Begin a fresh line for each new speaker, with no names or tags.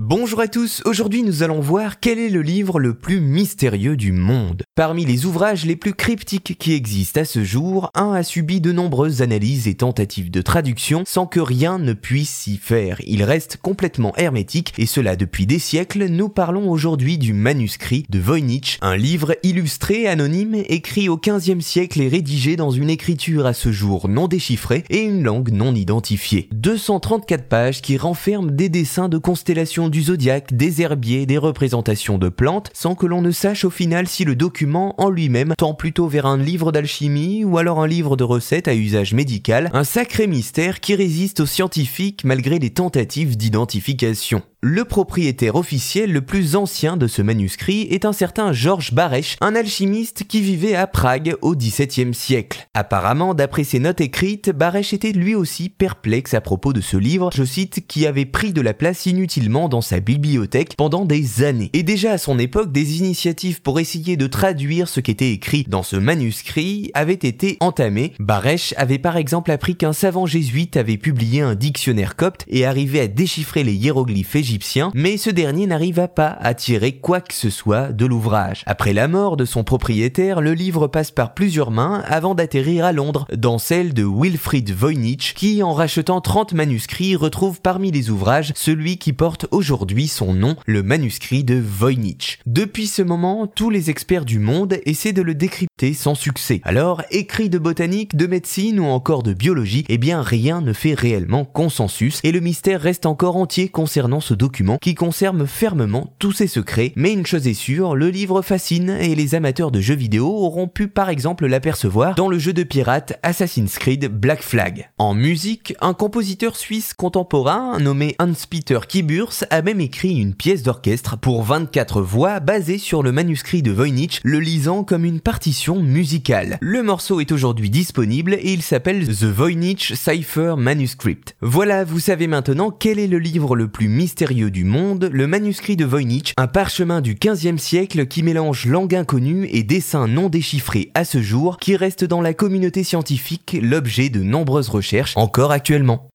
Bonjour à tous, aujourd'hui nous allons voir quel est le livre le plus mystérieux du monde. Parmi les ouvrages les plus cryptiques qui existent à ce jour, un a subi de nombreuses analyses et tentatives de traduction sans que rien ne puisse s'y faire. Il reste complètement hermétique et cela depuis des siècles. Nous parlons aujourd'hui du manuscrit de Voynich, un livre illustré, anonyme, écrit au XVe siècle et rédigé dans une écriture à ce jour non déchiffrée et une langue non identifiée. 234 pages qui renferment des dessins de constellations du zodiaque, des herbiers, des représentations de plantes, sans que l'on ne sache au final si le document en lui-même tend plutôt vers un livre d'alchimie ou alors un livre de recettes à usage médical, un sacré mystère qui résiste aux scientifiques malgré les tentatives d'identification. Le propriétaire officiel le plus ancien de ce manuscrit est un certain Georges Barèche, un alchimiste qui vivait à Prague au XVIIe siècle. Apparemment, d'après ses notes écrites, Barèche était lui aussi perplexe à propos de ce livre, je cite, qui avait pris de la place inutilement dans sa bibliothèque pendant des années. Et déjà à son époque, des initiatives pour essayer de traduire ce qui était écrit dans ce manuscrit avaient été entamées. Barèche avait par exemple appris qu'un savant jésuite avait publié un dictionnaire copte et arrivé à déchiffrer les hiéroglyphes mais ce dernier n'arriva pas à tirer quoi que ce soit de l'ouvrage. Après la mort de son propriétaire, le livre passe par plusieurs mains avant d'atterrir à Londres, dans celle de Wilfried Voynich, qui, en rachetant 30 manuscrits, retrouve parmi les ouvrages celui qui porte aujourd'hui son nom, le manuscrit de Voynich. Depuis ce moment, tous les experts du monde essaient de le décrypter sans succès. Alors, écrit de botanique, de médecine ou encore de biologie, eh bien rien ne fait réellement consensus et le mystère reste encore entier concernant ce qui conserve fermement tous ses secrets, mais une chose est sûre, le livre fascine et les amateurs de jeux vidéo auront pu par exemple l'apercevoir dans le jeu de pirate Assassin's Creed Black Flag. En musique, un compositeur suisse contemporain nommé Hans-Peter Kiburs a même écrit une pièce d'orchestre pour 24 voix basée sur le manuscrit de Voynich, le lisant comme une partition musicale. Le morceau est aujourd'hui disponible et il s'appelle The Voynich Cipher Manuscript. Voilà, vous savez maintenant quel est le livre le plus du monde, le manuscrit de Voynich, un parchemin du XVe siècle qui mélange langue inconnue et dessins non déchiffrés à ce jour, qui reste dans la communauté scientifique l'objet de nombreuses recherches encore actuellement.